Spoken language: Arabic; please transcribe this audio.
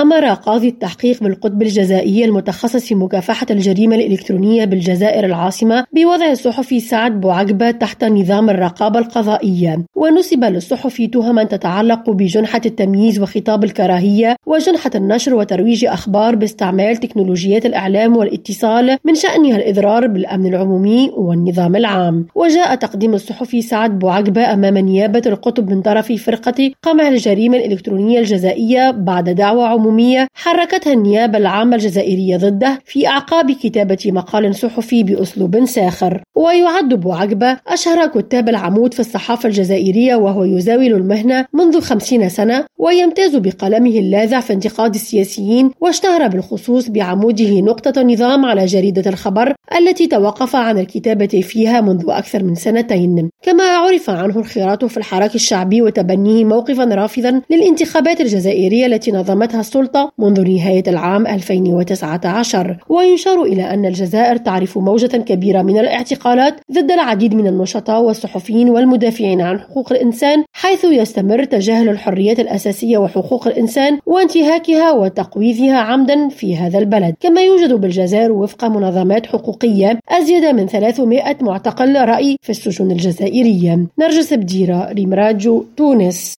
أمر قاضي التحقيق بالقطب الجزائي المتخصص في مكافحة الجريمة الإلكترونية بالجزائر العاصمة بوضع الصحفي سعد بوعقبة تحت نظام الرقابة القضائية. ونسب للصحفي تهما تتعلق بجنحة التمييز وخطاب الكراهية وجنحة النشر وترويج أخبار باستعمال تكنولوجيات الإعلام والاتصال من شأنها الإضرار بالأمن العمومي والنظام العام. وجاء تقديم الصحفي سعد بوعقبة أمام نيابة القطب من طرف فرقة قمع الجريمة الإلكترونية الجزائية بعد دعوى عمومية حركتها النيابة العامة الجزائرية ضده في أعقاب كتابة مقال صحفي بأسلوب ساخر. ويعد بوعقبة أشهر كتاب العمود في الصحافة الجزائرية وهو يزاول المهنة منذ خمسين سنة ويمتاز بقلمه اللاذع في انتقاد السياسيين واشتهر بالخصوص بعموده نقطة نظام على جريدة الخبر التي توقف عن الكتابة فيها منذ أكثر من سنتين. كما عرف عنه انخراطه في الحراك الشعبي وتبنيه موقفا رافضا للانتخابات الجزائرية التي نظمتها السلطة منذ نهاية العام 2019 ويشار إلى أن الجزائر تعرف موجة كبيرة من الاعتقالات ضد العديد من النشطاء والصحفيين والمدافعين عن حقوق الإنسان حيث يستمر تجاهل الحريات الأساسية وحقوق الإنسان وانتهاكها وتقويضها عمدا في هذا البلد. كما يوجد بالجزائر وفق منظمات حقوقية أزيد من 300 معتقل رأي في السجون الجزائرية. نرجس بديرة ريم تونس.